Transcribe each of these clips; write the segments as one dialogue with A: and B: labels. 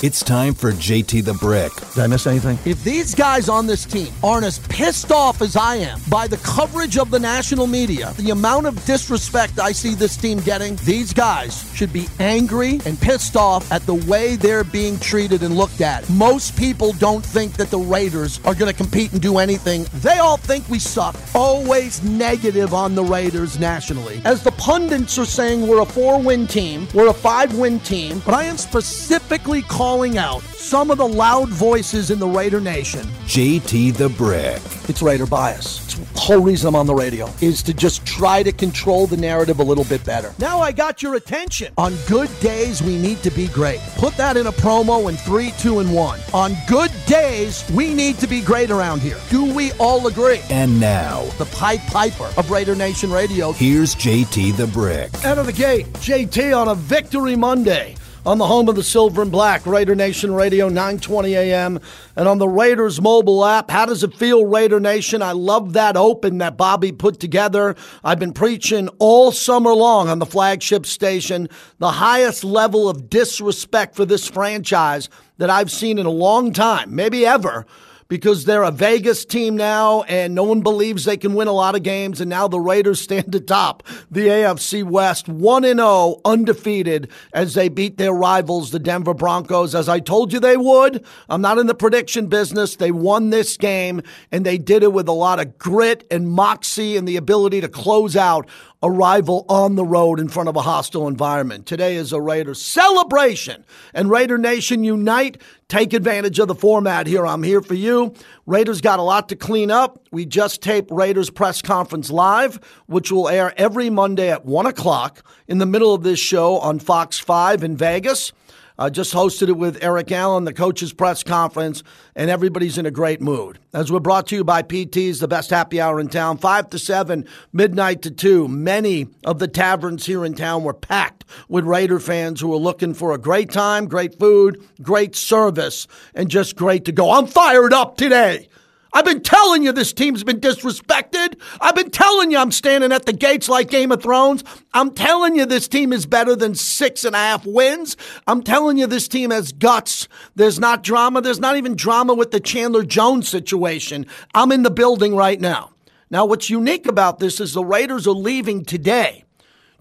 A: It's time for JT the Brick.
B: Did I miss anything?
C: If these guys on this team aren't as pissed off as I am by the coverage of the national media, the amount of disrespect I see this team getting, these guys should be angry and pissed off at the way they're being treated and looked at. Most people don't think that the Raiders are going to compete and do anything. They all think we suck. Always negative on the Raiders nationally. As the pundits are saying, we're a four win team, we're a five win team, but I am specifically calling out some of the loud voices in the Raider Nation.
A: JT the Brick.
C: It's Raider bias. It's the whole reason I'm on the radio is to just try to control the narrative a little bit better. Now I got your attention. On good days, we need to be great. Put that in a promo in three, two, and one. On good days, we need to be great around here. Do we all agree?
A: And now,
C: The Pied Piper of Raider Nation Radio.
A: here's JT the Brick.
C: Out of the gate, JT on a Victory Monday on the home of the Silver and Black, Raider Nation Radio, 920 a.m. And on the Raiders mobile app. How does it feel, Raider Nation? I love that open that Bobby put together. I've been preaching all summer long on the flagship station the highest level of disrespect for this franchise that I've seen in a long time, maybe ever because they're a Vegas team now and no one believes they can win a lot of games and now the Raiders stand atop the AFC West 1 and 0 undefeated as they beat their rivals the Denver Broncos as I told you they would. I'm not in the prediction business. They won this game and they did it with a lot of grit and moxie and the ability to close out a rival on the road in front of a hostile environment. Today is a Raider celebration. And Raider Nation unite. Take advantage of the format here. I'm here for you. Raiders got a lot to clean up. We just taped Raiders press conference live, which will air every Monday at 1 o'clock in the middle of this show on Fox 5 in Vegas. I just hosted it with Eric Allen, the coaches' press conference, and everybody's in a great mood. As we're brought to you by PT's, the best happy hour in town, 5 to 7, midnight to 2. Many of the taverns here in town were packed with Raider fans who were looking for a great time, great food, great service, and just great to go. I'm fired up today. I've been telling you this team's been disrespected. I've been telling you I'm standing at the gates like Game of Thrones. I'm telling you this team is better than six and a half wins. I'm telling you this team has guts. There's not drama. There's not even drama with the Chandler Jones situation. I'm in the building right now. Now, what's unique about this is the Raiders are leaving today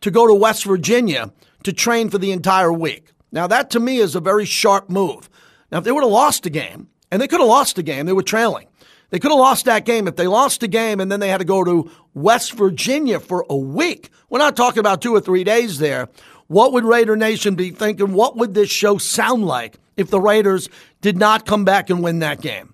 C: to go to West Virginia to train for the entire week. Now, that to me is a very sharp move. Now, if they would have lost the game, and they could have lost the game, they were trailing. They could have lost that game if they lost the game and then they had to go to West Virginia for a week. We're not talking about two or three days there. What would Raider Nation be thinking? What would this show sound like if the Raiders did not come back and win that game?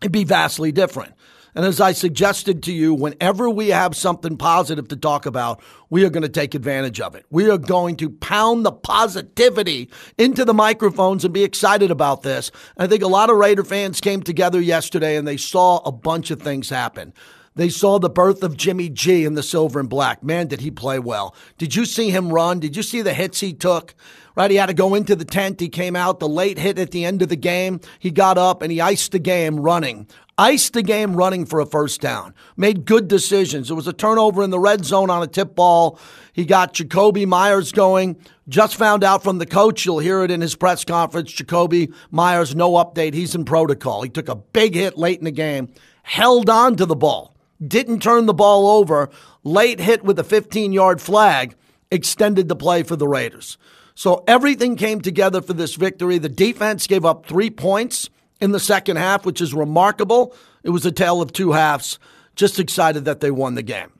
C: It'd be vastly different. And as I suggested to you, whenever we have something positive to talk about, we are going to take advantage of it. We are going to pound the positivity into the microphones and be excited about this. And I think a lot of Raider fans came together yesterday and they saw a bunch of things happen. They saw the birth of Jimmy G in the silver and black. Man, did he play well. Did you see him run? Did you see the hits he took? Right, he had to go into the tent. He came out, the late hit at the end of the game. He got up and he iced the game running. Iced the game running for a first down. Made good decisions. It was a turnover in the red zone on a tip ball. He got Jakobi Meyers going. Just found out from the coach. You'll hear it in his press conference. Jakobi Meyers, no update. He's in protocol. He took a big hit late in the game, held on to the ball, didn't turn the ball over. Late hit with a 15 yard flag extended the play for the Raiders. So everything came together for this victory. The defense gave up three points in the second half, which is remarkable. It was a tale of two halves. Just excited that they won the game.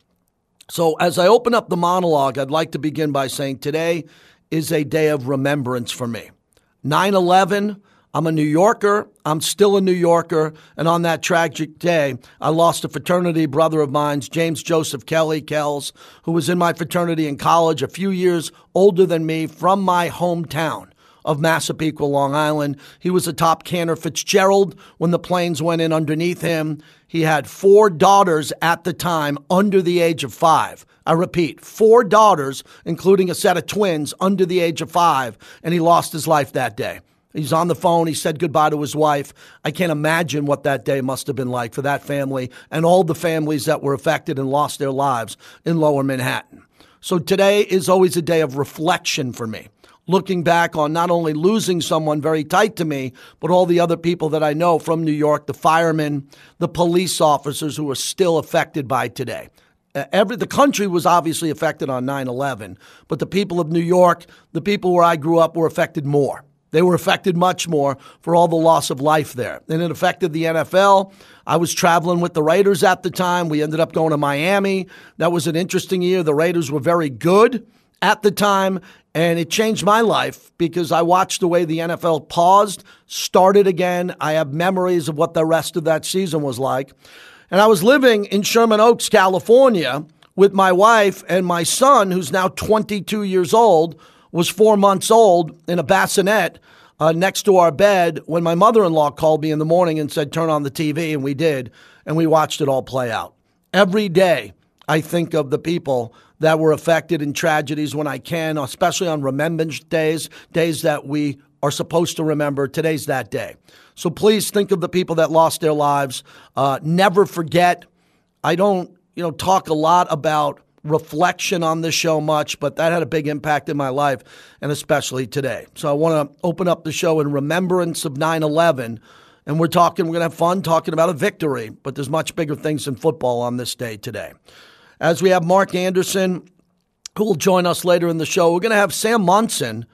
C: So, as I open up the monologue, I'd like to begin by saying today is a day of remembrance for me. 9 11, I'm a New Yorker. I'm still a New Yorker. And on that tragic day, I lost a fraternity brother of mine, James Joseph Kelly Kells, who was in my fraternity in college, a few years older than me, from my hometown of Massapequa, Long Island. He was a top Cantor Fitzgerald when the planes went in underneath him. He had four daughters at the time under the age of five. I repeat, four daughters, including a set of twins under the age of five, and he lost his life that day. He's on the phone. He said goodbye to his wife. I can't imagine what that day must have been like for that family and all the families that were affected and lost their lives in lower Manhattan. So today is always a day of reflection for me looking back on not only losing someone very tight to me, but all the other people that I know from New York, the firemen, the police officers who are still affected by today. Every the country was obviously affected on 9/11, but the people of New York, the people where I grew up were affected more. They were affected much more for all the loss of life there. And it affected the NFL. I was traveling with the Raiders at the time. We ended up going to Miami. That was an interesting year. The Raiders were very good at the time, and it changed my life because I watched the way the NFL paused, started again. I have memories of what the rest of that season was like. And I was living in Sherman Oaks, California, with my wife and my son, who's now 22 years old, was four months old in a bassinet uh, next to our bed when my mother in law called me in the morning and said, Turn on the TV. And we did. And we watched it all play out. Every day, I think of the people that were affected in tragedies when I can, especially on Remembrance Days, days that we are supposed to remember. Today's that day. So please think of the people that lost their lives. Uh, never forget. I don't, you know, talk a lot about reflection on this show much, but that had a big impact in my life, and especially today. So I want to open up the show in remembrance of 9 11. And we're talking, we're going to have fun talking about a victory, but there's much bigger things than football on this day today. As we have Mark Anderson, who will join us later in the show, we're going to have Sam Monson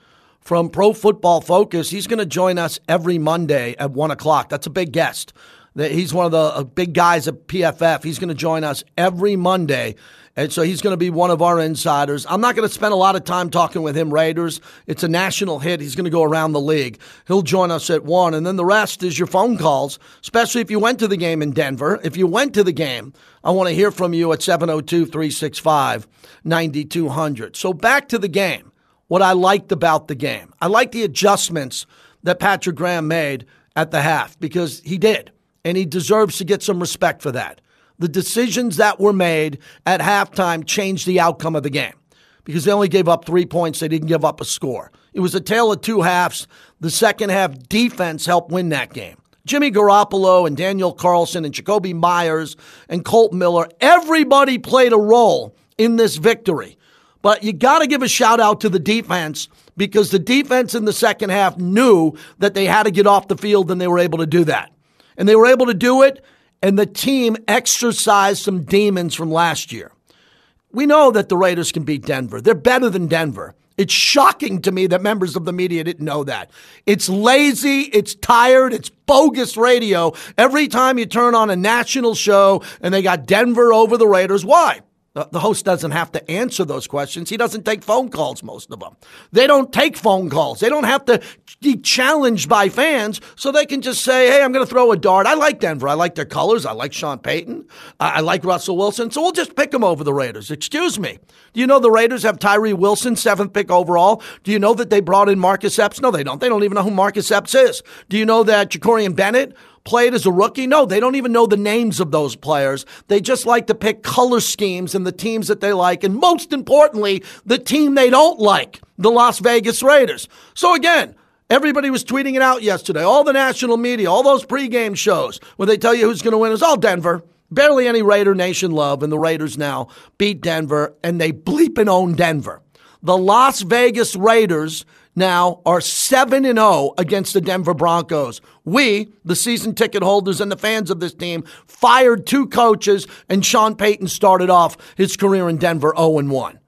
C: from Pro Football Focus. He's going to join us every Monday at 1 o'clock. That's a big guest. He's one of the uh, big guys at PFF. He's going to join us every Monday and so he's going to be one of our insiders. I'm not going to spend a lot of time talking with him, Raiders. It's a national hit. He's going to go around the league. He'll join us at one. And then the rest is your phone calls, especially if you went to the game in Denver. If you went to the game, I want to hear from you at 702 365 9200. So back to the game. What I liked about the game, I like the adjustments that Patrick Graham made at the half because he did. And he deserves to get some respect for that the decisions that were made at halftime changed the outcome of the game because they only gave up three points. They didn't give up a score. It was a tale of two halves. The second half defense helped win that game. Jimmy Garoppolo and Daniel Carlson and Jakobi Meyers and Colt Miller, everybody played a role in this victory. But you got to give a shout out to the defense because the defense in the second half knew that they had to get off the field and they were able to do that. And they were able to do it and the team exercised some demons from last year. We know that the Raiders can beat Denver. They're better than Denver. It's shocking to me that members of the media didn't know that. It's lazy, it's tired, it's bogus radio. Every time you turn on a national show and they got Denver over the Raiders, why? The host doesn't have to answer those questions. He doesn't take phone calls, most of them. They don't take phone calls. They don't have to be challenged by fans, so they can just say, hey, I'm going to throw a dart. I like Denver. I like their colors. I like Sean Payton. I like Russell Wilson, so we'll just pick them over the Raiders. Excuse me. Do you know the Raiders have Tyree Wilson, seventh pick overall? Do you know that they brought in Marcus Epps? No, they don't. They don't even know who Marcus Epps is. Do you know that Jakorian Bennett played as a rookie? No, they don't even know the names of those players. They just like to pick color schemes and the teams that they like. And most importantly, the team they don't like, the Las Vegas Raiders. So again, Everybody was tweeting it out yesterday. All the national media, all those pregame shows where they tell you who's going to win is all Denver. Barely any Raider Nation love, and the Raiders now beat Denver, and they bleep and own Denver. The Las Vegas Raiders now are 7 and 0 against the Denver Broncos. We, the season ticket holders and the fans of this team, fired two coaches and Sean Payton started off his career in Denver 0 and 1.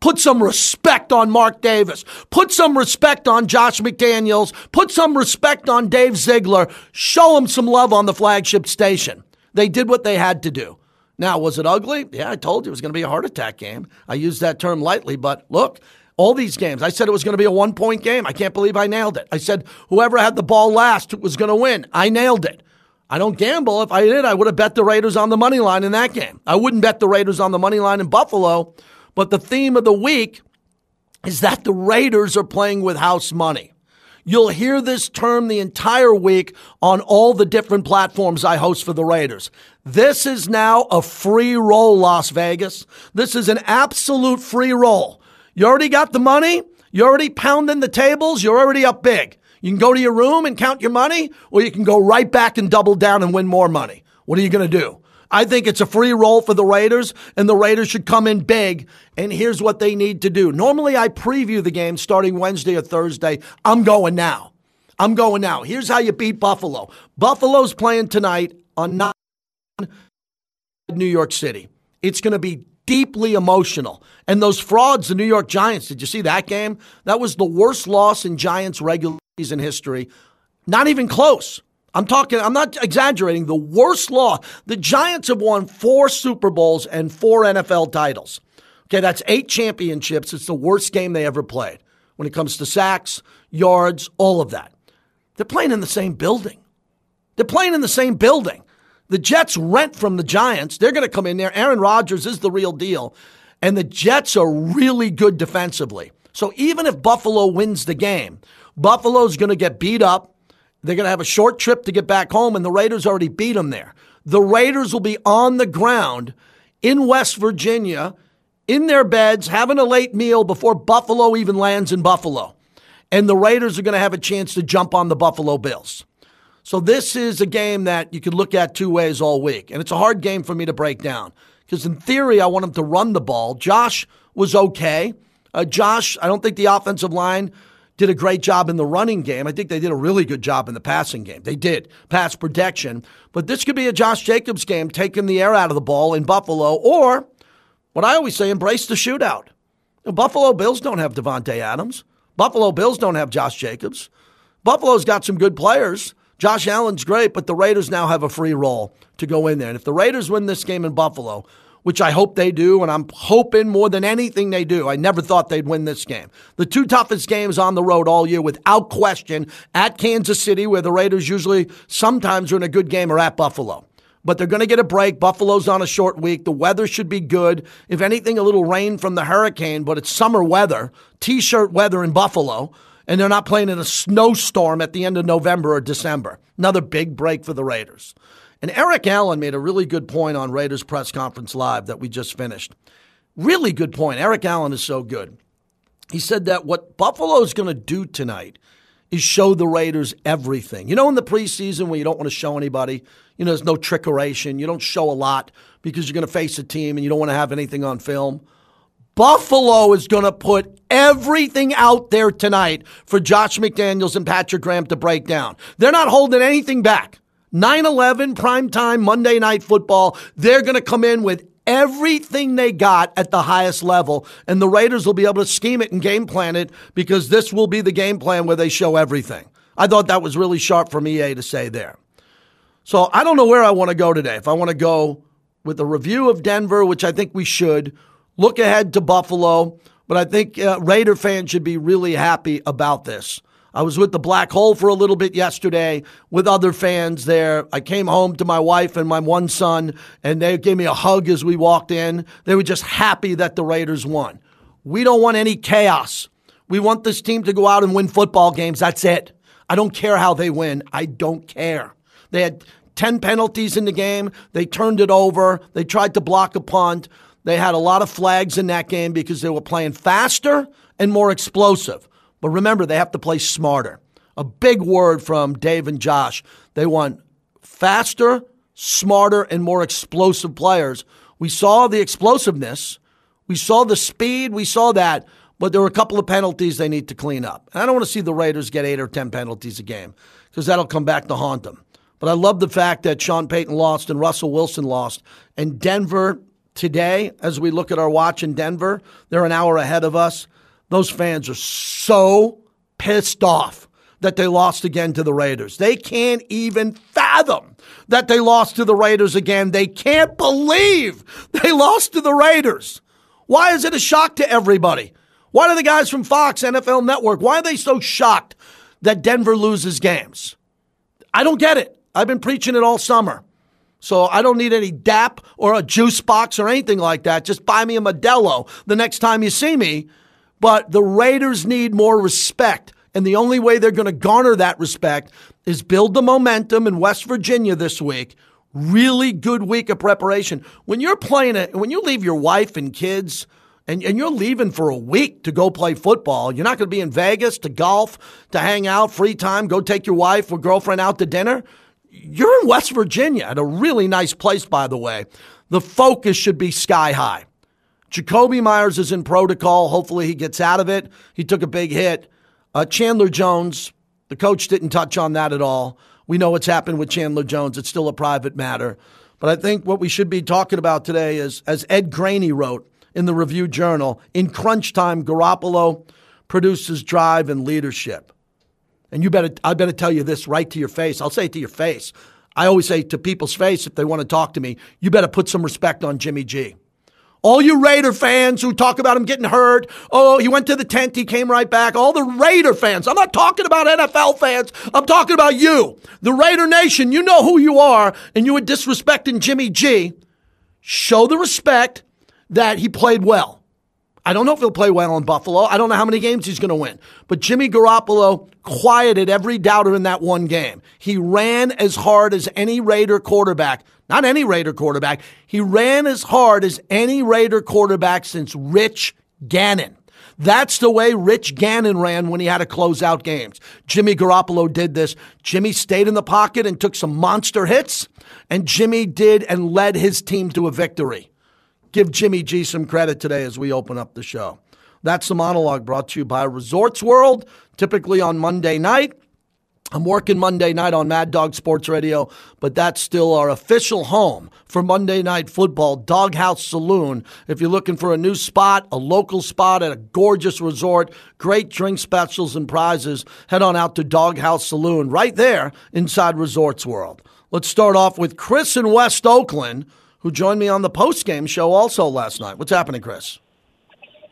C: Put some respect on Mark Davis. Put some respect on Josh McDaniels. Put some respect on Dave Ziegler. Show him some love on the flagship station. They did what they had to do. Now, was it ugly? Yeah, I told you it was going to be a heart attack game. I used that term lightly, but look, all these games. I said it was going to be a one point game. I can't believe I nailed it. I said whoever had the ball last was going to win. I nailed it. I don't gamble. If I did, I would have bet the Raiders on the money line in that game. I wouldn't bet the Raiders on the money line in Buffalo. But the theme of the week is that the Raiders are playing with house money. You'll hear this term the entire week on all the different platforms I host for the Raiders. This is now a free roll, Las Vegas. This is an absolute free roll. You already got the money. You're already pounding the tables. You're already up big. You can go to your room and count your money, or you can go right back and double down and win more money. What are you going to do? I think it's a free roll for the Raiders, and the Raiders should come in big. And here's what they need to do. Normally, I preview the game starting Wednesday or Thursday. I'm going now. I'm going now. Here's how you beat Buffalo. Buffalo's playing tonight on New York City. It's going to be deeply emotional. And those frauds, the New York Giants, did you see that game? That was the worst loss in Giants regular season history. Not even close. I'm talking, I'm not exaggerating, the worst loss. The Giants have won four Super Bowls and four NFL titles. Okay, that's eight championships. It's the worst game they ever played when it comes to sacks, yards, all of that. They're playing in the same building. They're playing in the same building. The Jets rent from the Giants. They're going to come in there. Aaron Rodgers is the real deal. And the Jets are really good defensively. So even if Buffalo wins the game, Buffalo's going to get beat up. They're going to have a short trip to get back home, and the Raiders already beat them there. The Raiders will be on the ground in West Virginia, in their beds, having a late meal before Buffalo even lands in Buffalo. And the Raiders are going to have a chance to jump on the Buffalo Bills. So this is a game that you could look at two ways all week. And it's a hard game for me to break down because in theory, I want him to run the ball. Josh was okay. Uh, Josh, I don't think the offensive line did a great job in the running game. I think they did a really good job in the passing game. They did pass protection. But this could be a Josh Jacobs game, taking the air out of the ball in Buffalo, or what I always say, embrace the shootout. The Buffalo Bills don't have Davante Adams. Buffalo Bills don't have Josh Jacobs. Buffalo's got some good players. Josh Allen's great, but the Raiders now have a free roll to go in there. And if the Raiders win this game in Buffalo, which I hope they do, and I'm hoping more than anything they do. I never thought they'd win this game. The two toughest games on the road all year, without question, at Kansas City, where the Raiders usually sometimes are in a good game, or at Buffalo. But they're going to get a break. Buffalo's on a short week. The weather should be good. If anything, a little rain from the hurricane, but it's summer weather, t shirt weather in Buffalo and they're not playing in a snowstorm at the end of November or December. Another big break for the Raiders. And Eric Allen made a really good point on Raiders press conference live that we just finished. Really good point. Eric Allen is so good. He said that what Buffalo is going to do tonight is show the Raiders everything. You know, in the preseason when you don't want to show anybody, you know, there's no trickeration. You don't show a lot because you're going to face a team and you don't want to have anything on film. Buffalo is going to put everything out there tonight for Josh McDaniels and Patrick Graham to break down. They're not holding anything back. 9 11, primetime, Monday night football. They're going to come in with everything they got at the highest level, and the Raiders will be able to scheme it and game plan it because this will be the game plan where they show everything. I thought that was really sharp from EA to say there. So I don't know where I want to go today. If I want to go with a review of Denver, which I think we should, look ahead to Buffalo, but I think uh, Raider fans should be really happy about this. I was with the Black Hole for a little bit yesterday with other fans there. I came home to my wife and my one son, and they gave me a hug as we walked in. They were just happy that the Raiders won. We don't want any chaos. We want this team to go out and win football games. That's it. I don't care how they win. I don't care. They had 10 penalties in the game. They turned it over. They tried to block a punt. They had a lot of flags in that game because they were playing faster and more explosive. But remember, they have to play smarter. A big word from Dave and Josh. They want faster, smarter, and more explosive players. We saw the explosiveness, we saw the speed, we saw that, but there were a couple of penalties they need to clean up. And I don't want to see the Raiders get eight or 10 penalties a game because that'll come back to haunt them. But I love the fact that Sean Payton lost and Russell Wilson lost, and Denver today, as we look at our watch in Denver, they're an hour ahead of us. Those fans are so pissed off that they lost again to the Raiders. They can't even fathom that they lost to the Raiders again. They can't believe they lost to the Raiders. Why is it a shock to everybody? Why are the guys from Fox, NFL Network, why are they so shocked that Denver loses games? I don't get it. I've been preaching it all summer. So I don't need any DAP or a juice box or anything like that. Just buy me a Modelo the next time you see me. But the Raiders need more respect. And the only way they're going to garner that respect is build the momentum in West Virginia this week. Really good week of preparation. When you're playing it, when you leave your wife and kids, and, and you're leaving for a week to go play football, you're not going to be in Vegas to golf, to hang out, free time, go take your wife or girlfriend out to dinner you're in West Virginia at a really nice place, by the way. The focus should be sky high. Jakobi Meyers is in protocol. Hopefully, he gets out of it. He took a big hit. Uh, Chandler Jones, the coach didn't touch on that at all. We know what's happened with Chandler Jones. It's still a private matter. But I think what we should be talking about today is, as Ed Graney wrote in the Review Journal, in crunch time, Garoppolo produces drive and leadership. And you better, I better tell you this right to your face. I'll say it to your face. I always say to people's face if they want to talk to me, you better put some respect on Jimmy G. All you Raider fans who talk about him getting hurt, oh, he went to the tent, he came right back. All the Raider fans. I'm not talking about NFL fans. I'm talking about you. The Raider Nation, you know who you are, and you were disrespecting Jimmy G. Show the respect that he played well. I don't know if he'll play well in Buffalo. I don't know how many games he's going to win. But Jimmy Garoppolo quieted every doubter in that one game. He ran as hard as any Raider quarterback, not any Raider quarterback. He ran as hard as any Raider quarterback since Rich Gannon. That's the way Rich Gannon ran when he had to close out games. Jimmy Garoppolo did this. Jimmy stayed in the pocket and took some monster hits, and Jimmy did and led his team to a victory give Jimmy G some credit today as we open up the show. That's the monologue brought to you by Resorts World, typically on Monday night. I'm working Monday night on Mad Dog Sports Radio, but that's still our official home for Monday Night Football, Doghouse Saloon. If you're looking for a new spot, a local spot at a gorgeous resort, great drink specials and prizes, head on out to Doghouse Saloon right there inside Resorts World. Let's start off with Chris in West Oakland who joined me on the post game show also last night. What's happening, Chris?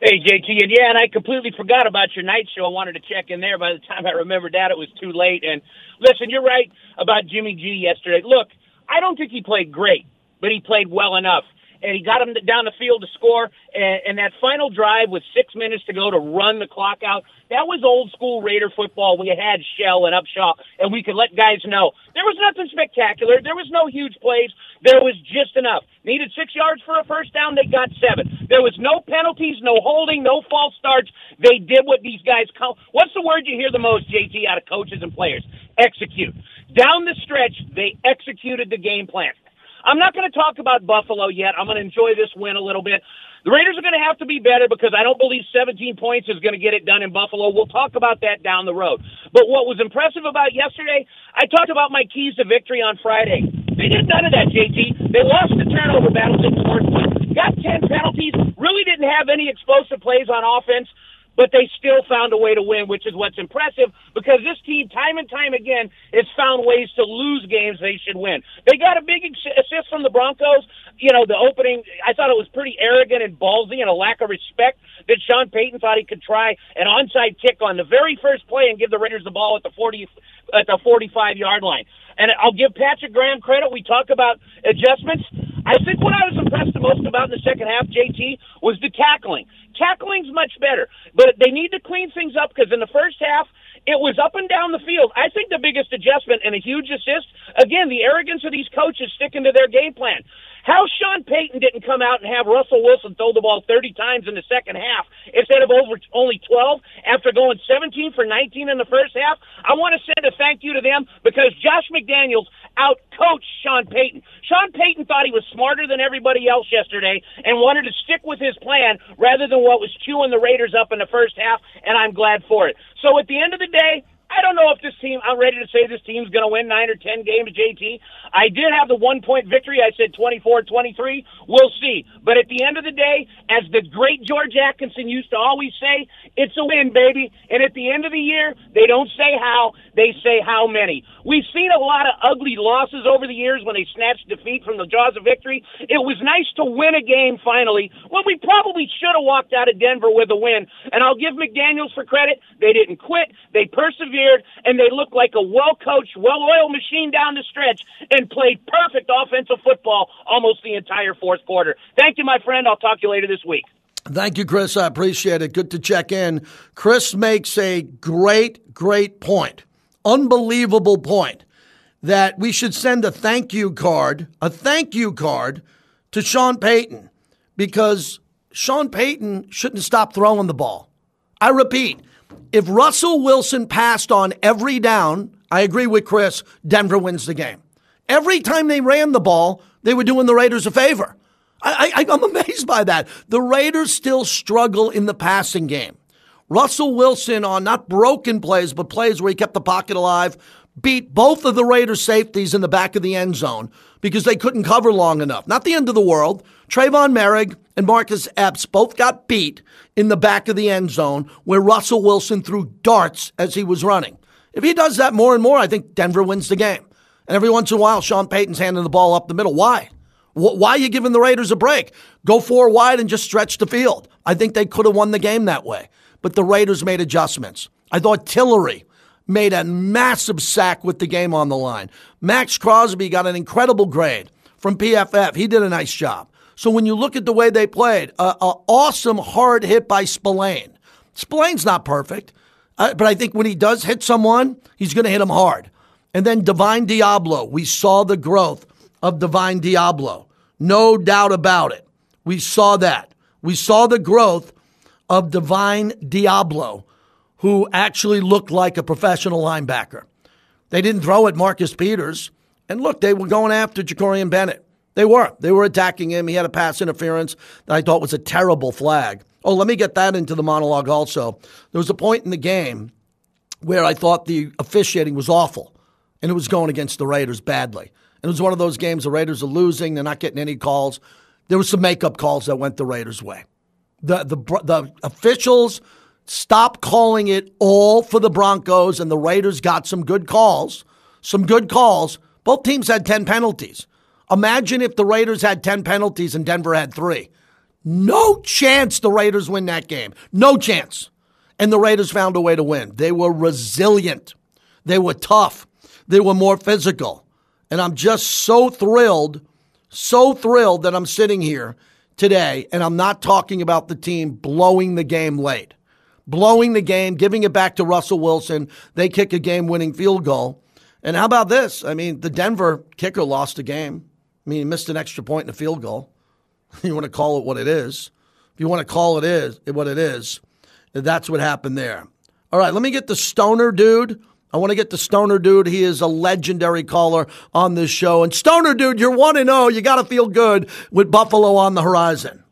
B: Hey, JT, and yeah, and I completely forgot about your night show. I wanted to check in there. By the time I remembered that, it was too late. And listen, you're right about Jimmy G yesterday. Look, I don't think he played great, but he played well enough and he got him down the field to score. And, and that final drive with six minutes to go to run the clock out, that was old school Raider football. We had Shell and Upshaw, and we could let guys know there was nothing spectacular. There was no huge plays. There was just enough. Needed six yards for a first down. They got seven. There was no penalties, no holding, no false starts. They did what these guys call. What's the word you hear the most, JT, out of coaches and players? Execute. Down the stretch, they executed the game plan. I'm not going to talk about Buffalo yet. I'm going to enjoy this win a little bit. The Raiders are going to have to be better because I don't believe 17 points is going to get it done in Buffalo. We'll talk about that down the road. But what was impressive about yesterday, I talked about my keys to victory on Friday. They did none of that, JT. They lost the turnover battles in the fourth got 10 penalties, really didn't have any explosive plays on offense but they still found a way to win, which is what's impressive because this team, time and time again, has found ways to lose games they should win. They got a big assist from the Broncos. You know, the opening, I thought it was pretty arrogant and ballsy and a lack of respect that Sean Payton thought he could try an onside kick on the very first play and give the Raiders the ball at the 40, at the 45 yard line. And I'll give Patrick Graham credit. We talk about adjustments. I think what I was impressed the most about in the second half, JT, was the tackling. Tackling's much better, but they need to clean things up because in the first half, it was up and down the field. I think the biggest adjustment and a huge assist, again, the arrogance of these coaches sticking to their game plan. How Sean Payton didn't come out and have Russell Wilson throw the ball 30 times in the second half instead of over only 12 after going 17 for 19 in the first half, I want to send a thank you to them because Josh McDaniels out coached Sean Payton. Sean Payton thought he was smarter than everybody else yesterday and wanted to stick with his plan rather than what was chewing the Raiders up in the first half, and I'm glad for it. So at the end of the day, I don't know if this team, I'm ready to say this team's going to win nine or 10 games, JT. I did have the one point victory. I said 24 23. We'll see. But at the end of the day, as the great George Atkinson used to always say, it's a win, baby. And at the end of the year, they don't say how, they say how many. We've seen a lot of ugly losses over the years when they snatched defeat from the jaws of victory. It was nice to win a game finally when we probably should have walked out of Denver with a win. And I'll give McDaniels for credit. They didn't quit. They persevered and they looked like a well coached, well oiled machine down the stretch and played perfect offensive football almost the entire fourth quarter. Thank you, my friend. I'll talk to you later this week.
C: Thank you, Chris. I appreciate it. Good to check in. Chris makes a great, great point. Unbelievable point that we should send a thank you card, a thank you card to Sean Payton because Sean Payton shouldn't stop throwing the ball. I repeat, if Russell Wilson passed on every down, I agree with Chris, Denver wins the game. Every time they ran the ball, they were doing the Raiders a favor. I, I'm amazed by that. The Raiders still struggle in the passing game. Russell Wilson on not broken plays, but plays where he kept the pocket alive, beat both of the Raiders safeties in the back of the end zone because they couldn't cover long enough. Not the end of the world. Tre'von Moehrig and Marcus Epps both got beat in the back of the end zone where Russell Wilson threw darts as he was running. If he does that more and more, I think Denver wins the game. And every once in a while, Sean Payton's handing the ball up the middle. Why? Why are you giving the Raiders a break? Go four wide and just stretch the field. I think they could have won the game that way. But the Raiders made adjustments. I thought Tillery made a massive sack with the game on the line. Maxx Crosby got an incredible grade from PFF. He did a nice job. So when you look at the way they played, an awesome hard hit by Spillane. Spillane's not perfect, uh, but I think when he does hit someone, he's going to hit him hard. And then Divine Deablo, we saw the growth of Divine Deablo. No doubt about it. We saw that. We saw the growth of Divine Deablo, who actually looked like a professional linebacker. They didn't throw at Marcus Peters. And look, they were going after Jakorian Bennett. They were. They were attacking him. He had a pass interference that I thought was a terrible flag. Oh, let me get that into the monologue also. There was a point in the game where I thought the officiating was awful, and it was going against the Raiders badly. And it was one of those games the Raiders are losing, they're not getting any calls. There were some makeup calls that went the Raiders' way. The, the, the officials stopped calling it all for the Broncos, and the Raiders got some good calls. Some good calls. Both teams had 10 penalties. Imagine if the Raiders had 10 penalties and Denver had three. No chance the Raiders win that game. No chance. And the Raiders found a way to win. They were resilient. They were tough. They were more physical. And I'm just so thrilled, so thrilled that I'm sitting here today and I'm not talking about the team blowing the game late. Blowing the game, giving it back to Russell Wilson. They kick a game winning field goal. And how about this? I mean, the Denver kicker lost a game. I mean, he missed an extra point in a field goal. You want to call it what it is. If you want to call it is what it is, that's what happened there. All right, let me get the stoner dude. I want to get the stoner dude. He is a legendary caller on this show. And stoner dude, you're one and zero. Oh. You got to feel good with Buffalo on the horizon.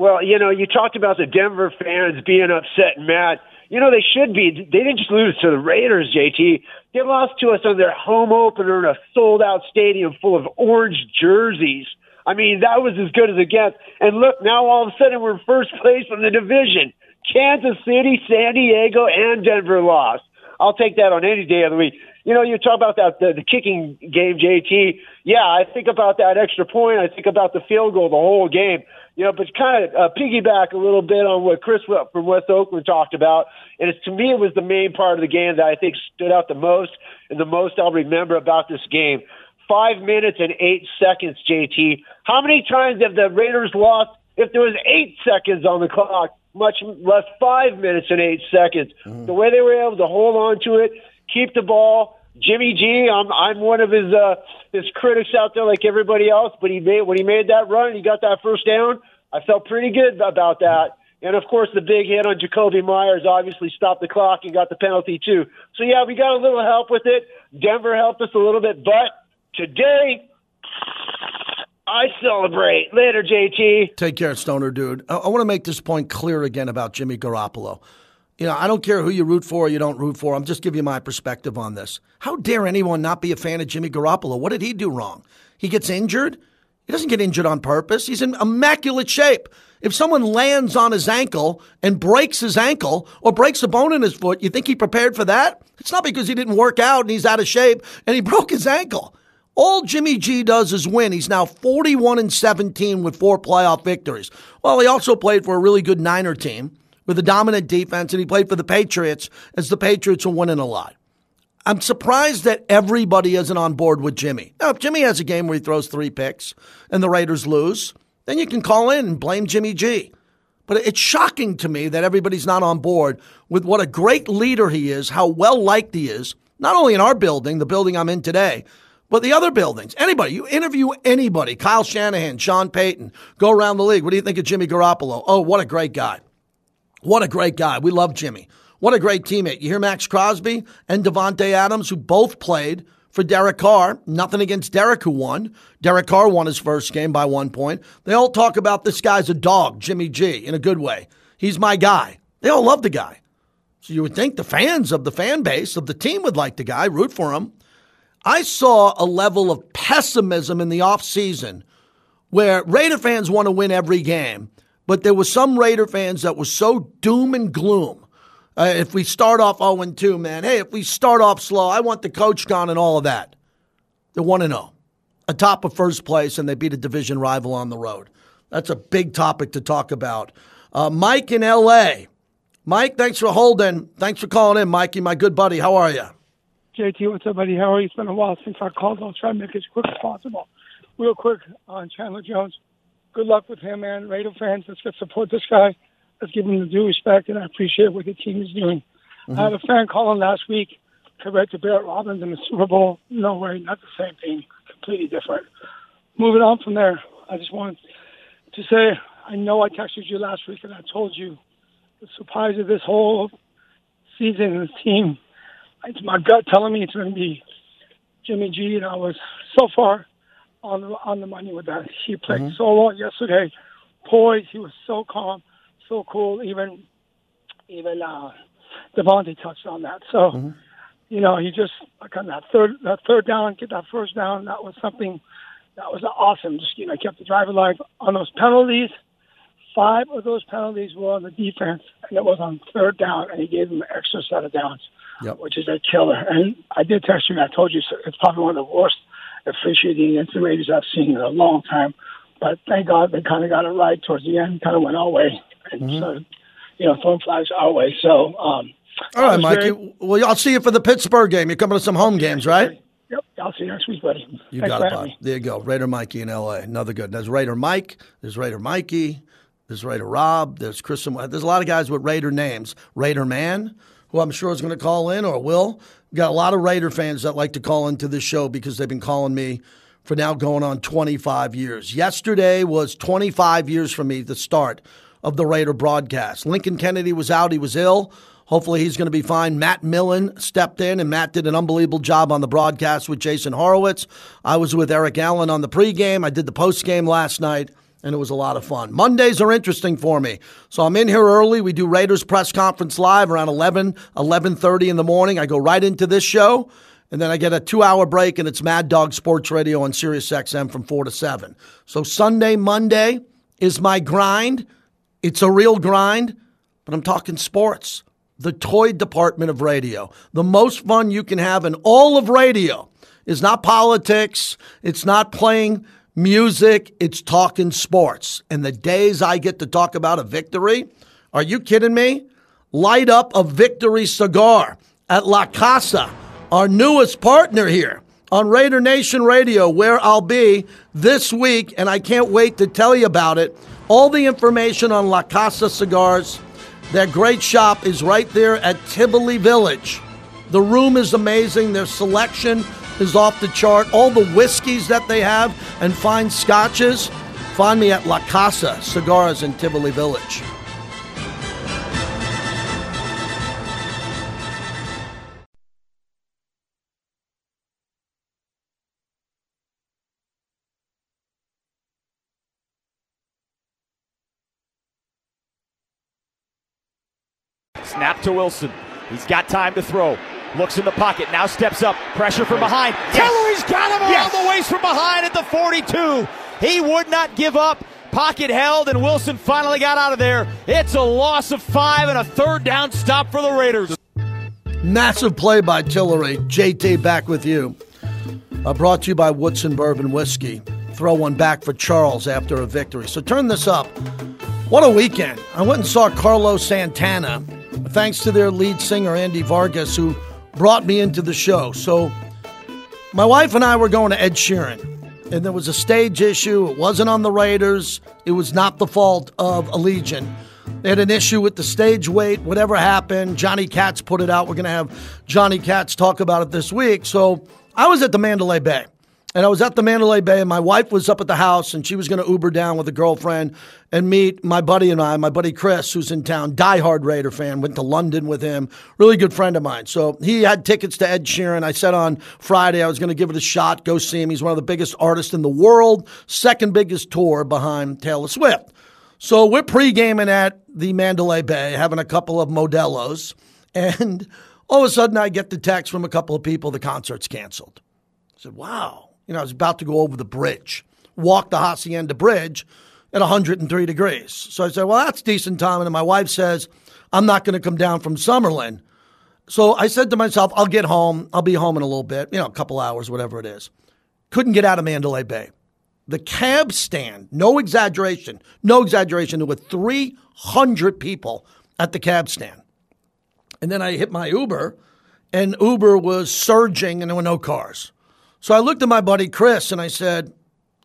D: Well, you know, you talked about the Denver fans being upset and mad. You know, they should be. They didn't just lose to the Raiders, JT. They lost to us on their home opener in a sold out stadium full of orange jerseys. I mean, that was as good as it gets. And look, now all of a sudden we're first place in the division. Kansas City, San Diego, and Denver lost. I'll take that on any day of the week. You know, you talk about that the, the kicking game, JT. Yeah, I think about that extra point. I think about the field goal the whole game. You know, but kind of uh, piggyback a little bit on what Chris from West Oakland talked about. And it's to me, it was the main part of the game that I think stood out the most and the most I'll remember about this game five minutes and eight seconds, JT. How many times have the Raiders lost if there was eight seconds on the clock, much less five minutes and eight seconds? Mm. The way they were able to hold on to it, keep the ball. Jimmy G, I'm I'm one of his uh, his critics out there, like everybody else. But he made when he made that run, he got that first down. I felt pretty good about that. And of course, the big hit on Jakobi Meyers obviously stopped the clock and got the penalty too. So yeah, we got a little help with it. Denver helped us a little bit, but Today, I celebrate. Later, JT.
C: Take care, Stoner dude. I, I want to make this point clear again about Jimmy Garoppolo. You know, I don't care who you root for or you don't root for. I'm just giving you my perspective on this. How dare anyone not be a fan of Jimmy Garoppolo? What did he do wrong? He gets injured? He doesn't get injured on purpose. He's in immaculate shape. If someone lands on his ankle and breaks his ankle or breaks a bone in his foot, you think he prepared for that? It's not because he didn't work out and he's out of shape and he broke his ankle. All Jimmy G does is win. He's now 41 and 17 with four playoff victories. Well, he also played for a really good Niner team with a dominant defense, and he played for the Patriots as the Patriots are winning a lot. I'm surprised that everybody isn't on board with Jimmy. Now, if Jimmy has a game where he throws three picks and the Raiders lose, then you can call in and blame Jimmy G. But it's shocking to me that everybody's not on board with what a great leader he is, how well liked he is, not only in our building, the building I'm in today, but the other buildings, anybody, you interview anybody, Kyle Shanahan, Sean Payton, go around the league. What do you think of Jimmy Garoppolo? Oh, what a great guy. What a great guy. We love Jimmy. What a great teammate. You hear Maxx Crosby and Davante Adams, who both played for Derek Carr. Nothing against Derek, who won. Derek Carr won his first game by one point. They all talk about this guy's a dog, Jimmy G, in a good way. He's my guy. They all love the guy. So you would think the fans of the fan base of the team would like the guy, root for him. I saw a level of pessimism in the offseason where Raider fans want to win every game, but there were some Raider fans that were so doom and gloom. Uh, if we start off 0 2, man, hey, if we start off slow, I want the coach gone and all of that. They're 1 0, atop of first place, and they beat a division rival on the road. That's a big topic to talk about. Uh, Mike in LA. Mike, thanks for holding. Thanks for calling in, Mikey, my good buddy. How are you?
E: JT, what's up, buddy? How are you? It's been a while since I called. I'll try to make it as quick as possible. Real quick on Chandler Jones. Good luck with him, man. Raider fans, let's get support this guy. Let's give him the due respect, and I appreciate what the team is doing. Mm-hmm. I had a fan calling last week correct to Barrett Robbins in the Super Bowl. No way, not the same thing. Completely different. Moving on from there, I just wanted to say I know I texted you last week, and I told you the surprise of this whole season and this team it's my gut telling me it's going to be Jimmy G, and I was so far on the on the money with that. He played mm-hmm. so well yesterday, poised. He was so calm, so cool. Even even uh, Davante touched on that. So, mm-hmm. you know, he just like on that third that third down, get that first down. That was something that was awesome. Just you know, kept the drive alive on those penalties. Five of those penalties were on the defense, and it was on third down, and he gave them an extra set of downs yep. which is a killer. And I did text you, and I told you it's probably one of the worst officiating incidents I've seen in a long time. But thank God they kind of got it right towards the end, kind of went our way. And mm-hmm. so, you know, phone flies our way. So, um,
C: all right, Mikey. Very, well, I'll see you for the Pittsburgh game. You're coming to some home games, right?
E: Yep. I'll see you next week, buddy.
C: You Thanks got it, There you go. Raider Mikey in L.A. Another good. There's Raider Mike. There's Raider Mikey. There's Raider Rob. There's Chris. There's a lot of guys with Raider names. Raider Man who I'm sure is going to call in or will. We've got a lot of Raider fans that like to call into this show because they've been calling me for now going on 25 years. Yesterday was 25 years for me, the start of the Raider broadcast. Lincoln Kennedy was out, he was ill. Hopefully, he's going to be fine. Matt Millen stepped in, and Matt did an unbelievable job on the broadcast with Jason Horowitz. I was with Eric Allen on the pregame. I did the postgame last night and it was a lot of fun. Mondays are interesting for me. So I'm in here early. We do Raiders press conference live around 11, 11:30 in the morning. I go right into this show, and then I get a 2-hour break and it's Mad Dog Sports Radio on Sirius XM from 4 to 7. So Sunday, Monday is my grind. It's a real grind, but I'm talking sports. The toy department of radio. The most fun you can have in all of radio is not politics, it's not playing music, it's talking sports. And the days I get to talk about a victory, are you kidding me? Light up a victory cigar at La Casa, our newest partner here on Raider Nation Radio, where I'll be this week, and I can't wait to tell you about it. All the information on La Casa cigars, their great shop is right there at Tivoli Village. The room is amazing, their selection is off the chart. All the whiskeys that they have and fine scotches, find me at La Casa Cigars in Tivoli Village.
F: Snap to Wilson. He's got time to throw. Looks in the pocket, now steps up, pressure from behind. Yes. Tillery's got him yes. around the waist from behind at the 42. He would not give up. Pocket held, and Wilson finally got out of there. It's a loss of five and a third down stop for the Raiders.
C: Massive play by Tillery. JT back with you. Uh, brought to you by Woodson Bourbon Whiskey. Throw one back for Charles after a victory. So turn this up. What a weekend. I went and saw Carlos Santana, thanks to their lead singer, Andy Vargas, who brought me into the show. So my wife and I were going to Ed Sheeran, and there was a stage issue. It wasn't on the Raiders. It was not the fault of Allegiant. They had an issue with the stage weight, whatever happened. Johnny Katz put it out. We're going to have Johnny Katz talk about it this week. So I was at the Mandalay Bay. And I was at the Mandalay Bay, and my wife was up at the house, and she was going to Uber down with a girlfriend and meet my buddy and I, my buddy Chris, who's in town, diehard Raider fan, went to London with him, really good friend of mine. So he had tickets to Ed Sheeran. I said on Friday I was going to give it a shot, go see him. He's one of the biggest artists in the world, second biggest tour behind Taylor Swift. So we're pre gaming at the Mandalay Bay, having a couple of Modelo's, and all of a sudden I get the text from a couple of people the concert's canceled. I said, wow you know, I was about to go over the bridge, walk the Hacienda Bridge at 103 degrees. So I said, well, that's decent time. And my wife says, I'm not going to come down from Summerlin. So I said to myself, I'll get home. I'll be home in a little bit, you know, a couple hours, whatever it is. Couldn't get out of Mandalay Bay. The cab stand, no exaggeration, no exaggeration, there were 300 people at the cab stand. And then I hit my Uber, and Uber was surging, and there were no cars. So I looked at my buddy Chris and I said,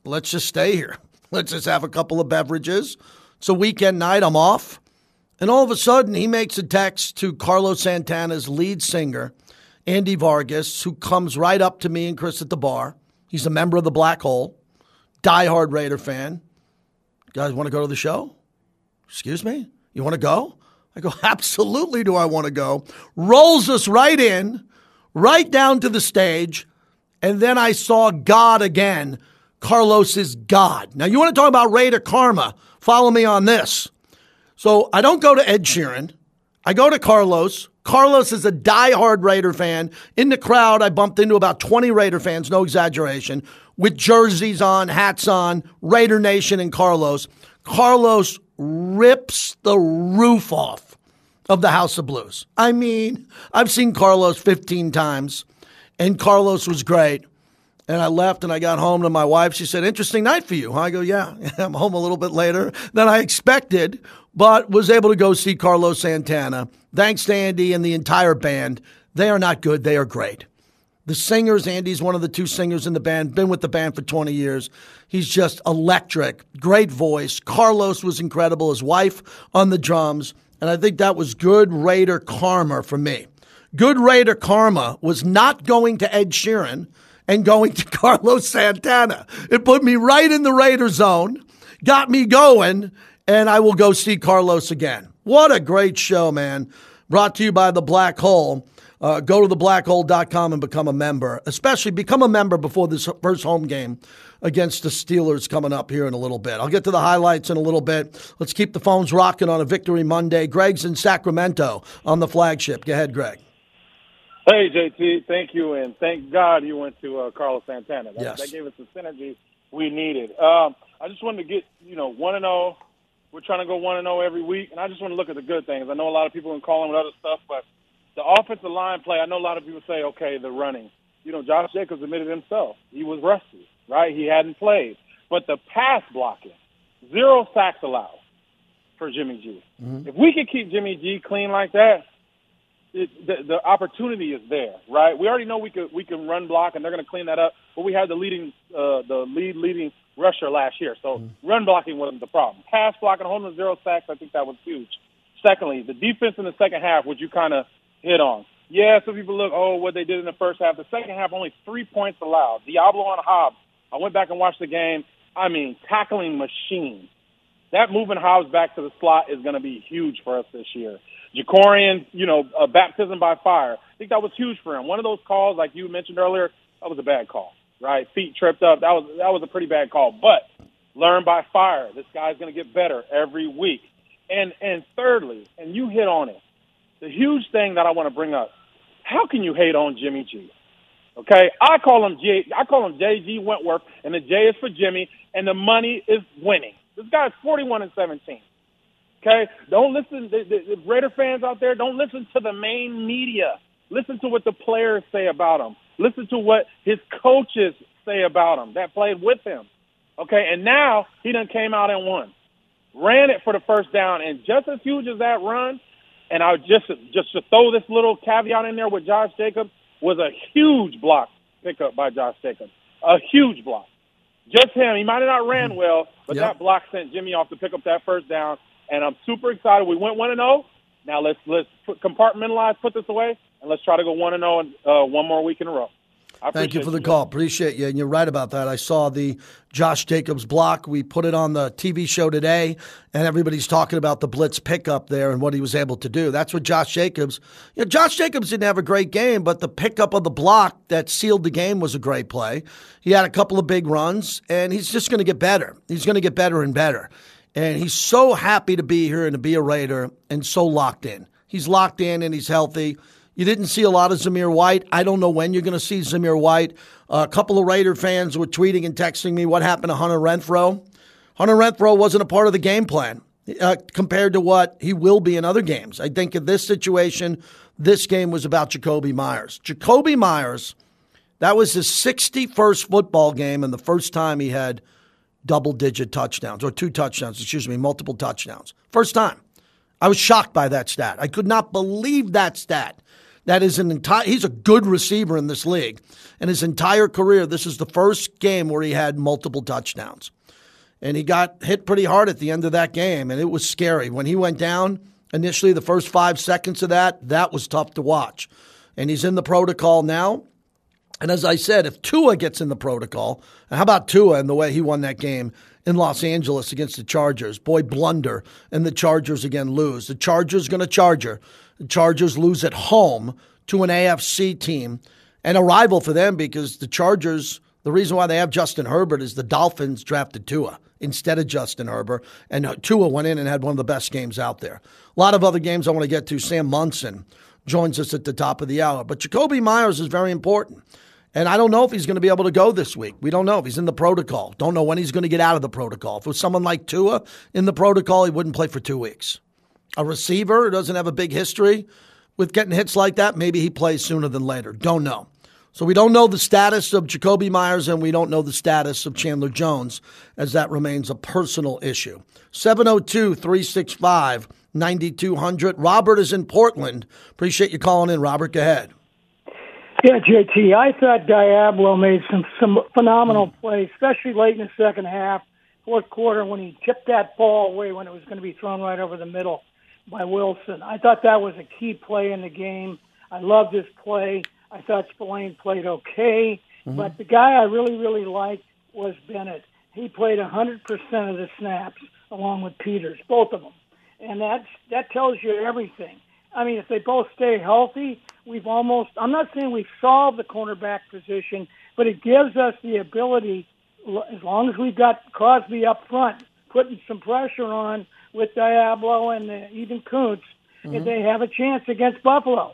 C: let's just stay here. Let's just have a couple of beverages. It's a weekend night. I'm off. And all of a sudden, he makes a text to Carlos Santana's lead singer, Andy Vargas, who comes right up to me and Chris at the bar. He's a member of the Black Hole, diehard Raider fan. You guys want to go to the show? Excuse me? You want to go? I go, absolutely do I want to go. Rolls us right in, right down to the stage and then I saw God again. Carlos is God. Now, you want to talk about Raider karma? Follow me on this. So I don't go to Ed Sheeran. I go to Carlos. Carlos is a diehard Raider fan. In the crowd, I bumped into about 20 Raider fans, no exaggeration, with jerseys on, hats on, Raider Nation and Carlos. Carlos rips the roof off of the House of Blues. I mean, I've seen Carlos 15 times and Carlos was great. And I left and I got home to my wife. She said, Interesting night for you. I go, Yeah, I'm home a little bit later than I expected, but was able to go see Carlos Santana. Thanks to Andy and the entire band. They are not good, they are great. The singers, Andy's one of the two singers in the band, been with the band for 20 years. He's just electric, great voice. Carlos was incredible, his wife on the drums. And I think that was good Raider karma for me. Good Raider karma was not going to Ed Sheeran and going to Carlos Santana. It put me right in the Raider zone, got me going, and I will go see Carlos again. What a great show, man. Brought to you by The Black Hole. Uh, go to theblackhole.com and become a member, especially become a member before this first home game against the Steelers coming up here in a little bit. I'll get to the highlights in a little bit. Let's keep the phones rocking on a Victory Monday. Greg's in Sacramento on the flagship. Go ahead, Greg.
G: Hey, JT, thank you, and thank God you went to uh, Carlos Santana. That,
C: yes.
G: that gave us the synergy we needed. Um, I just wanted to get, you know, 1 and 0. We're trying to go 1 and 0 every week, and I just want to look at the good things. I know a lot of people can call them with other stuff, but the offensive line play, I know a lot of people say, okay, the running. You know, Josh Jacobs admitted himself he was rusty, right? He hadn't played. But the pass blocking, zero sacks allowed for Jimmy G. Mm-hmm. If we could keep Jimmy G clean like that, it, the, the opportunity is there, right? We already know we can we can run block, and they're going to clean that up. But we had the leading uh, the lead leading rusher last year, so mm-hmm. run blocking wasn't the problem. Pass blocking, holding zero sacks, I think that was huge. Secondly, the defense in the second half, which you kind of hit on. Yeah, some people look, oh, what they did in the first half. The second half, only three points allowed. Deablo on Hobbs. I went back and watched the game. I mean, tackling machine. That moving Hobbs back to the slot is going to be huge for us this year. Jakorian, you know, a baptism by fire. I think that was huge for him. One of those calls, like you mentioned earlier, that was a bad call, right? Feet tripped up. That was that was a pretty bad call. But learn by fire. This guy's going to get better every week. And and thirdly, and you hit on it, the huge thing that I want to bring up. How can you hate on Jimmy G? Okay, I call him J. I call him JG Wentworth, and the J is for Jimmy, and the money is winning. This guy's 41 and 17. Okay, don't listen. The, the, the Raider fans out there, don't listen to the main media. Listen to what the players say about him. Listen to what his coaches say about him that played with him. Okay, and now he done came out and won, ran it for the first down, and just as huge as that run, and I just just to throw this little caveat in there with Josh Jacobs was a huge block pickup by Josh Jacobs, a huge block. Just him. He might have not ran mm-hmm. well, but yep. that block sent Jimmy off to pick up that first down and I'm super excited. We went one and zero. Oh. Now let's let's put, compartmentalize, put this away, and let's try to go one and zero oh uh, one more week in a row.
C: Thank you for the
G: you,
C: call. Appreciate you. And you're right about that. I saw the Josh Jacobs block. We put it on the TV show today, and everybody's talking about the blitz pickup there and what he was able to do. That's what Josh Jacobs. You know, Josh Jacobs didn't have a great game, but the pickup of the block that sealed the game was a great play. He had a couple of big runs, and he's just going to get better. He's going to get better and better. And he's so happy to be here and to be a Raider and so locked in. He's locked in and he's healthy. You didn't see a lot of Zamir White. I don't know when you're going to see Zamir White. Uh, a couple of Raider fans were tweeting and texting me what happened to Hunter Renfrow. Hunter Renfrow wasn't a part of the game plan uh, compared to what he will be in other games. I think in this situation, this game was about Jakobi Meyers. Jakobi Meyers, that was his 61st football game and the first time he had double digit touchdowns or two touchdowns, excuse me, multiple touchdowns. First time. I was shocked by that stat. I could not believe that stat. That is an entire. He's a good receiver in this league, and his entire career, this is the first game where he had multiple touchdowns, and he got hit pretty hard at the end of that game, and it was scary when he went down. Initially, the first five seconds of that, that was tough to watch, and he's in the protocol now. And as I said, if Tua gets in the protocol, how about Tua and the way he won that game in Los Angeles against the Chargers? Boy, blunder, and the Chargers again lose. The Chargers going to Charger. The Chargers lose at home to an AFC team and a rival for them because the Chargers, the reason why they have Justin Herbert is the Dolphins drafted Tua instead of Justin Herbert, and uh, Tua went in and had one of the best games out there. A lot of other games I want to get to. Sam Monson joins us at the top of the hour. But Jakobi Meyers is very important. And I don't know if he's going to be able to go this week. We don't know if he's in the protocol. Don't know when he's going to get out of the protocol. If it was someone like Tua in the protocol, he wouldn't play for two weeks. A receiver who doesn't have a big history with getting hits like that, maybe he plays sooner than later. Don't know. So we don't know the status of Jakobi Meyers and we don't know the status of Chandler Jones as that remains a personal issue. 702 365 9200. Robert is in Portland. Appreciate you calling in, Robert. Go ahead.
H: Yeah, JT, I thought Deablo made some some phenomenal plays, especially late in the second half, fourth quarter when he tipped that ball away when it was going to be thrown right over the middle by Wilson. I thought that was a key play in the game. I loved this play. I thought Spillane played okay, mm-hmm. but the guy I really really liked was Bennett. He played 100% of the snaps along with Peters, both of them, and that's that tells you everything. I mean, if they both stay healthy, we've almost, I'm not saying we've solved the cornerback position, but it gives us the ability, as long as we've got Crosby up front, putting some pressure on with Deablo and uh, even Koonce, mm-hmm. they have a chance against Buffalo.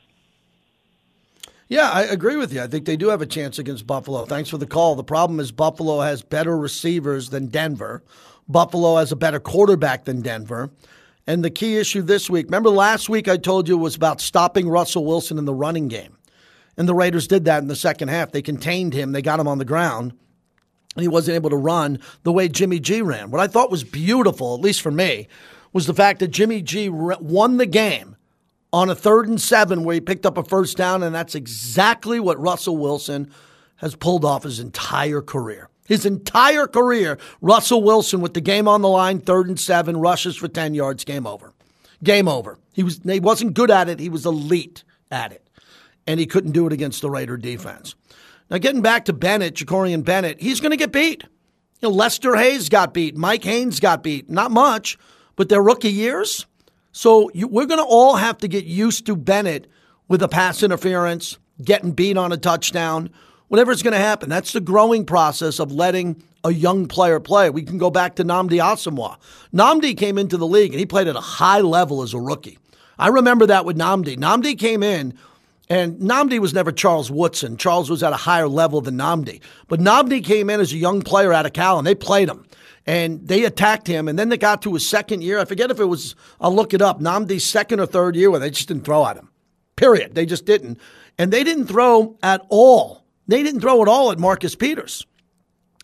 C: Yeah, I agree with you. I think they do have a chance against Buffalo. Thanks for the call. The problem is Buffalo has better receivers than Denver. Buffalo has a better quarterback than Denver. And the key issue this week, remember last week I told you it was about stopping Russell Wilson in the running game. And the Raiders did that in the second half. They contained him, they got him on the ground, and he wasn't able to run the way Jimmy G ran. What I thought was beautiful, at least for me, was the fact that Jimmy G won the game on a third and seven where he picked up a first down, and that's exactly what Russell Wilson has pulled off his entire career. His entire career, Russell Wilson with the game on the line, third and seven, rushes for 10 yards, game over. Game over. He, was, he wasn't good at it, he was elite at it. And he couldn't do it against the Raider defense. Now, getting back to Bennett, Jakorian Bennett, he's going to get beat. You know, Lester Hayes got beat. Mike Haynes got beat. Not much, but their rookie years. So you, we're going to all have to get used to Bennett with a pass interference, getting beat on a touchdown whatever's going to happen. That's the growing process of letting a young player play. We can go back to Nnamdi Asomugha. Nnamdi came into the league and he played at a high level as a rookie. I remember that with Nnamdi. Nnamdi came in and Nnamdi was never Charles Woodson. Charles was at a higher level than Nnamdi. But Nnamdi came in as a young player out of Cal and they played him. And they attacked him. And then they got to his second year. I forget if it was, I'll look it up, Nnamdi's second or third year where they just didn't throw at him. Period. They just didn't. And they didn't throw at all they didn't throw it all at Marcus Peters.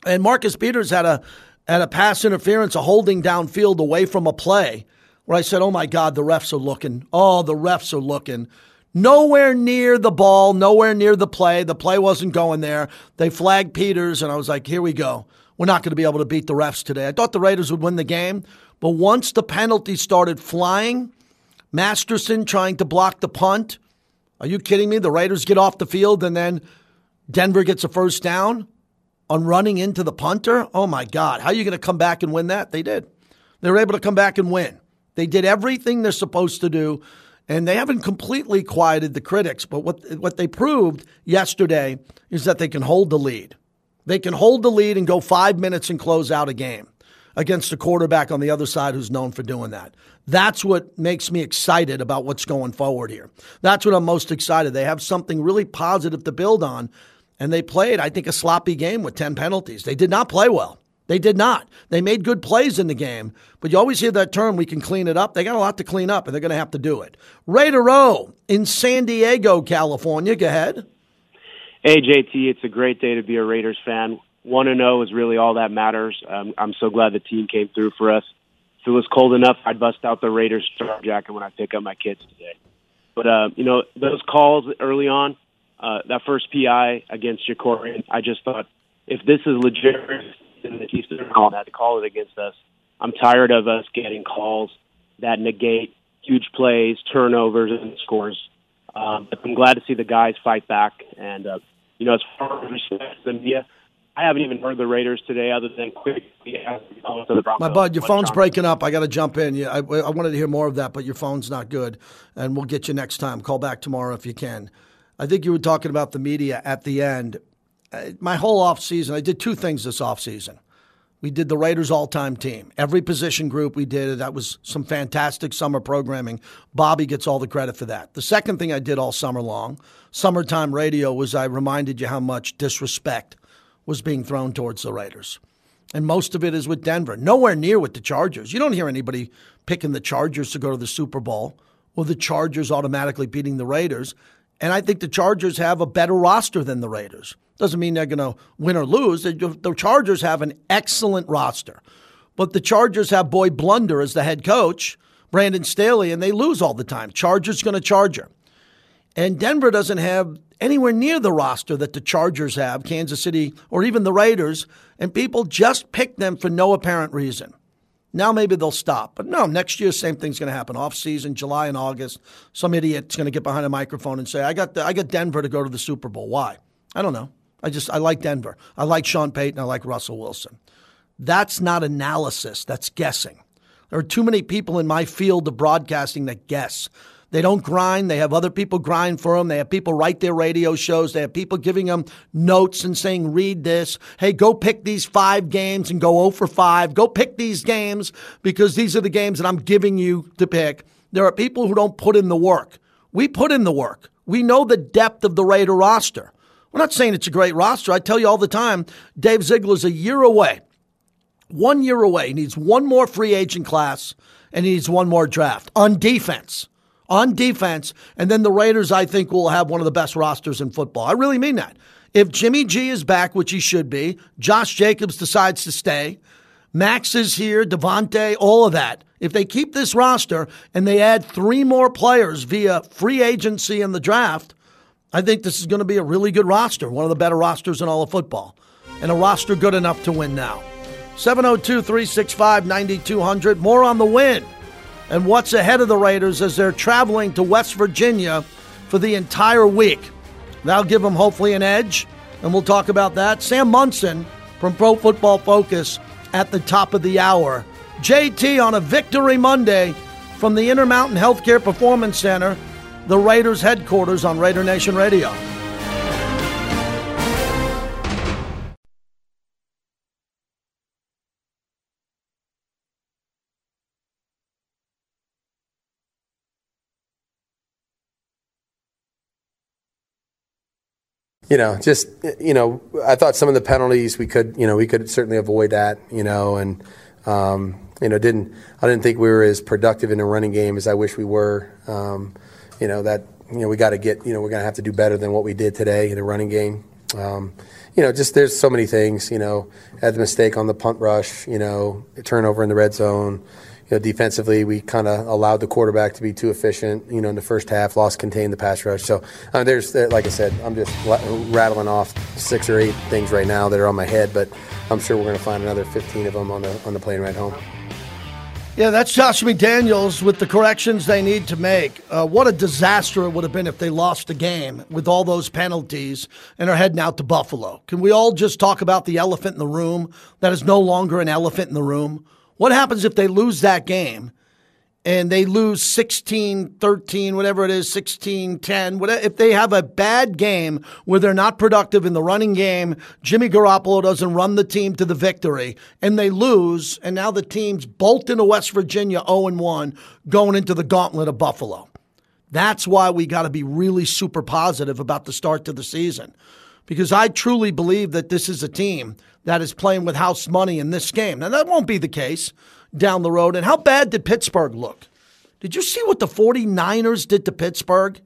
C: And Marcus Peters had a had a pass interference, a holding downfield away from a play where I said, Oh my God, the refs are looking. Oh, the refs are looking. Nowhere near the ball, nowhere near the play. The play wasn't going there. They flagged Peters, and I was like, Here we go. We're not going to be able to beat the refs today. I thought the Raiders would win the game, but once the penalty started flying, Masterson trying to block the punt. Are you kidding me? The Raiders get off the field and then Denver gets a first down on running into the punter. Oh my God, how are you going to come back and win that? They did. They were able to come back and win. They did everything they're supposed to do, and they haven't completely quieted the critics. But what what they proved yesterday is that they can hold the lead. They can hold the lead and go five minutes and close out a game against a quarterback on the other side who's known for doing that. That's what makes me excited about what's going forward here. That's what I'm most excited. They have something really positive to build on, and they played, I think, a sloppy game with 10 penalties. They did not play well. They did not. They made good plays in the game, but you always hear that term, we can clean it up. They got a lot to clean up, and they're going to have to do it. Raider O in San Diego, California. Go ahead.
I: Hey, JT, it's a great day to be a Raiders fan. 1 to 0 is really all that matters. Um, I'm so glad the team came through for us. If it was cold enough, I'd bust out the Raiders star jacket when I pick up my kids today. But, uh, you know, those calls early on, uh, that first PI against Jakorian, I just thought, if this is legit, and the Chiefs are calling that to call it against us, I'm tired of us getting calls that negate huge plays, turnovers, and scores. Um, but I'm glad to see the guys fight back. And, uh, you know, as far as respect to the media, I haven't even heard the Raiders today, other than quick.
C: My bud, your phone's breaking up. I got to jump in. I, I wanted to hear more of that, but your phone's not good, and we'll get you next time. Call back tomorrow if you can. I think you were talking about the media at the end. Uh, my whole off season, I did two things this off season. We did the Raiders all time team. Every position group we did, that was some fantastic summer programming. Bobby gets all the credit for that. The second thing I did all summer long, summertime radio, was I reminded you how much disrespect was being thrown towards the Raiders. And most of it is with Denver, nowhere near with the Chargers. You don't hear anybody picking the Chargers to go to the Super Bowl or the Chargers automatically beating the Raiders. And I think the Chargers have a better roster than the Raiders. Doesn't mean they're going to win or lose. The Chargers have an excellent roster. But the Chargers have Boy Blunder as the head coach, Brandon Staley, and they lose all the time. Chargers going to Charger. And Denver doesn't have anywhere near the roster that the Chargers have, Kansas City, or even the Raiders, and people just pick them for no apparent reason. Now maybe they'll stop. But no, next year, same thing's going to happen. Off season, July and August, some idiot's going to get behind a microphone and say, I got, the, I got Denver to go to the Super Bowl. Why? I don't know. I just I like Denver. I like Sean Payton. I like Russell Wilson. That's not analysis. That's guessing. There are too many people in my field of broadcasting that guess. They don't grind. They have other people grind for them. They have people write their radio shows. They have people giving them notes and saying, read this. Hey, go pick these five games and go 0 for 5. Go pick these games because these are the games that I'm giving you to pick. There are people who don't put in the work. We put in the work. We know the depth of the Raider roster. We're not saying it's a great roster. I tell you all the time, Dave Ziegler's a year away. One year away. He needs one more free agent class and he needs one more draft on defense. On defense. And then the Raiders, I think, will have one of the best rosters in football. I really mean that. If Jimmy G is back, which he should be, Josh Jacobs decides to stay, Maxx is here, Davante, all of that. If they keep this roster and they add three more players via free agency in the draft, I think this is going to be a really good roster, one of the better rosters in all of football, and a roster good enough to win now. 702 365 9200. More on the win and what's ahead of the Raiders as they're traveling to West Virginia for the entire week. That'll give them hopefully an edge, and we'll talk about that. Sam Monson from Pro Football Focus at the top of the hour. JT on a Victory Monday from the Intermountain Healthcare Performance Center the Raiders headquarters on Raider Nation Radio.
J: You know, just you know, I thought some of the penalties we could, you know, we could certainly avoid that, you know, and um, you know, didn't I didn't think we were as productive in the running game as I wish we were. Um, you know that you know we got to get you know we're going to have to do better than what we did today in the running game. Um, you know, just there's so many things. You know, had the mistake on the punt rush. You know, turnover in the red zone. You know, defensively, we kind of allowed the quarterback to be too efficient. You know, in the first half, lost contained the pass rush. So uh, there's, like I said, I'm just rattling off six or eight things right now that are on my head, but I'm sure we're going to find another 15 of them on the on the plane ride home.
C: Yeah, that's Josh McDaniels with the corrections they need to make. Uh, what a disaster it would have been if they lost the game with all those penalties and are heading out to Buffalo. Can we all just talk about the elephant in the room that is no longer an elephant in the room? What happens if they lose that game and they lose 16 13, whatever it is, 16 10, whatever, if they have a bad game where they're not productive in the running game, Jimmy Garoppolo doesn't run the team to the victory, and they lose, and now the team's bolt into West Virginia 0 1 going into the gauntlet of Buffalo. That's why we got to be really super positive about the start to the season. Because I truly believe that this is a team that is playing with house money in this game. Now, that won't be the case down the road. And how bad did Pittsburgh look? Did you see what the 49ers did to Pittsburgh?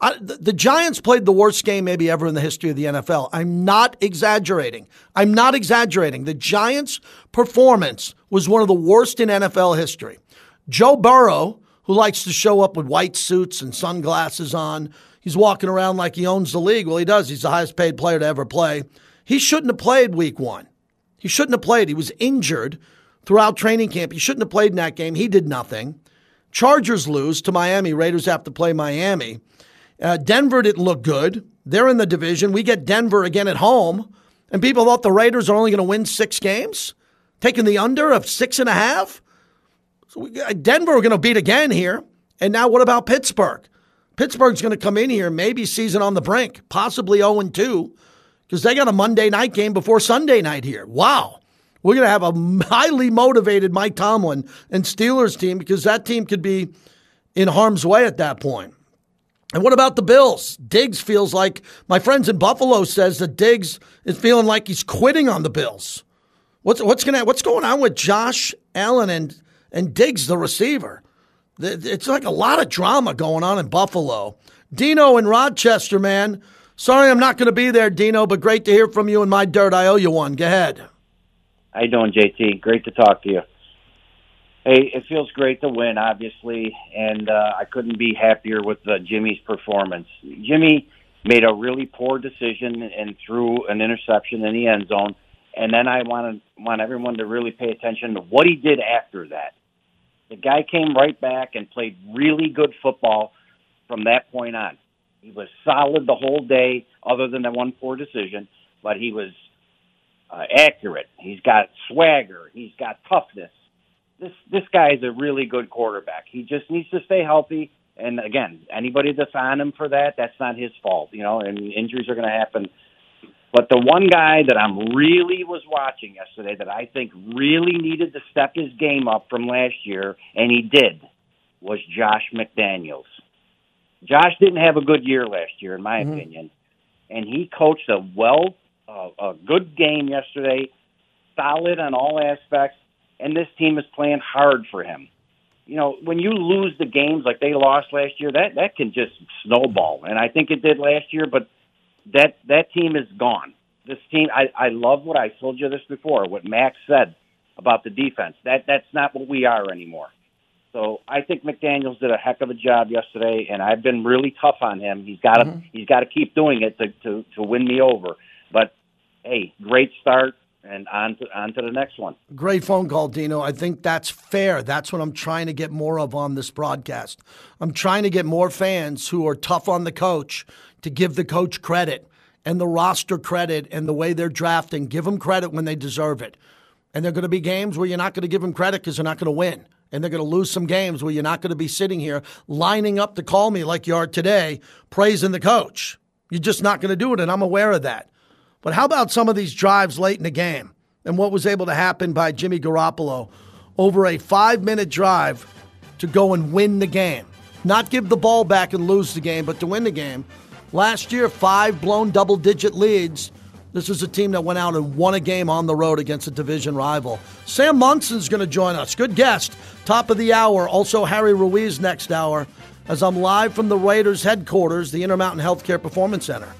C: I, the, the, Giants played the worst game maybe ever in the history of the NFL. I'm not exaggerating. I'm not exaggerating. The Giants' performance was one of the worst in NFL history. Joe Burrow, who likes to show up with white suits and sunglasses on, he's walking around like he owns the league. Well, he does. He's the highest paid player to ever play. He shouldn't have played week one. He shouldn't have played. He was injured throughout training camp. He shouldn't have played in that game. He did nothing. Chargers lose to Miami. Raiders have to play Miami. Uh, Denver didn't look good. They're in the division. We get Denver again at home, and people thought the Raiders are only going to win six games, taking the under of six and a half. So we, Denver are going to beat again here. And now what about Pittsburgh? Pittsburgh's going to come in here, maybe season on the brink, possibly 0 2, because they got a Monday night game before Sunday night here. Wow. We're going to have a highly motivated Mike Tomlin and Steelers team because that team could be in harm's way at that point. And what about the Bills? Diggs feels like my friends in Buffalo says that Diggs is feeling like he's quitting on the Bills. What's what's going what's going on with Josh Allen and and Diggs the receiver? It's like a lot of drama going on in Buffalo. Dino in Rochester, man. Sorry I'm not going to be there, Dino, but great to hear from you in my dirt. I owe you one. Go ahead.
K: How you doing, JT? Great to talk to you. Hey, it feels great to win, obviously, and uh, I couldn't be happier with uh, Jimmy's performance. Jimmy made a really poor decision and threw an interception in the end zone, and then I want to want everyone to really pay attention to what he did after that. The guy came right back and played really good football from that point on. He was solid the whole day, other than that one poor decision, but he was uh, accurate. He's got swagger. He's got toughness. This this guy is a really good quarterback. He just needs to stay healthy. And again, anybody that's on him for that, that's not his fault, you know. And injuries are going to happen. But the one guy that I'm really was watching yesterday that I think really needed to step his game up from last year, and he did, was Josh McDaniels. Josh didn't have a good year last year, in my mm-hmm. opinion, and he coached a well a, a good game yesterday, solid on all aspects, and this team is playing hard for him. You know, when you lose the games like they lost last year, that that can just snowball, and I think it did last year. But that that team is gone. This team, I I love what I told you this before. What Maxx said about the defense. That that's not what we are anymore. So I think McDaniel's did a heck of a job yesterday, and I've been really tough on him. He's got to mm-hmm. he's got to keep doing it to to to win me over. But hey, great start and on to, on to the next one.
C: Great phone call, Dino. I think that's fair. That's what I'm trying to get more of on this broadcast. I'm trying to get more fans who are tough on the coach to give the coach credit and the roster credit and the way they're drafting. Give them credit when they deserve it. And there are going to be games where you're not going to give them credit because they're not going to win. And they're going to lose some games where you're not going to be sitting here lining up to call me like you are today, praising the coach. You're just not going to do it, and I'm aware of that. But how about some of these drives late in the game and what was able to happen by Jimmy Garoppolo over a five minute drive to go and win the game? Not give the ball back and lose the game, but to win the game. Last year, five blown double digit leads. This is a team that went out and won a game on the road against a division rival. Sam Monson's going to join us. Good guest. Top of the hour. Also, Harry Ruiz next hour as I'm live from the Raiders headquarters, the Intermountain Healthcare Performance Center.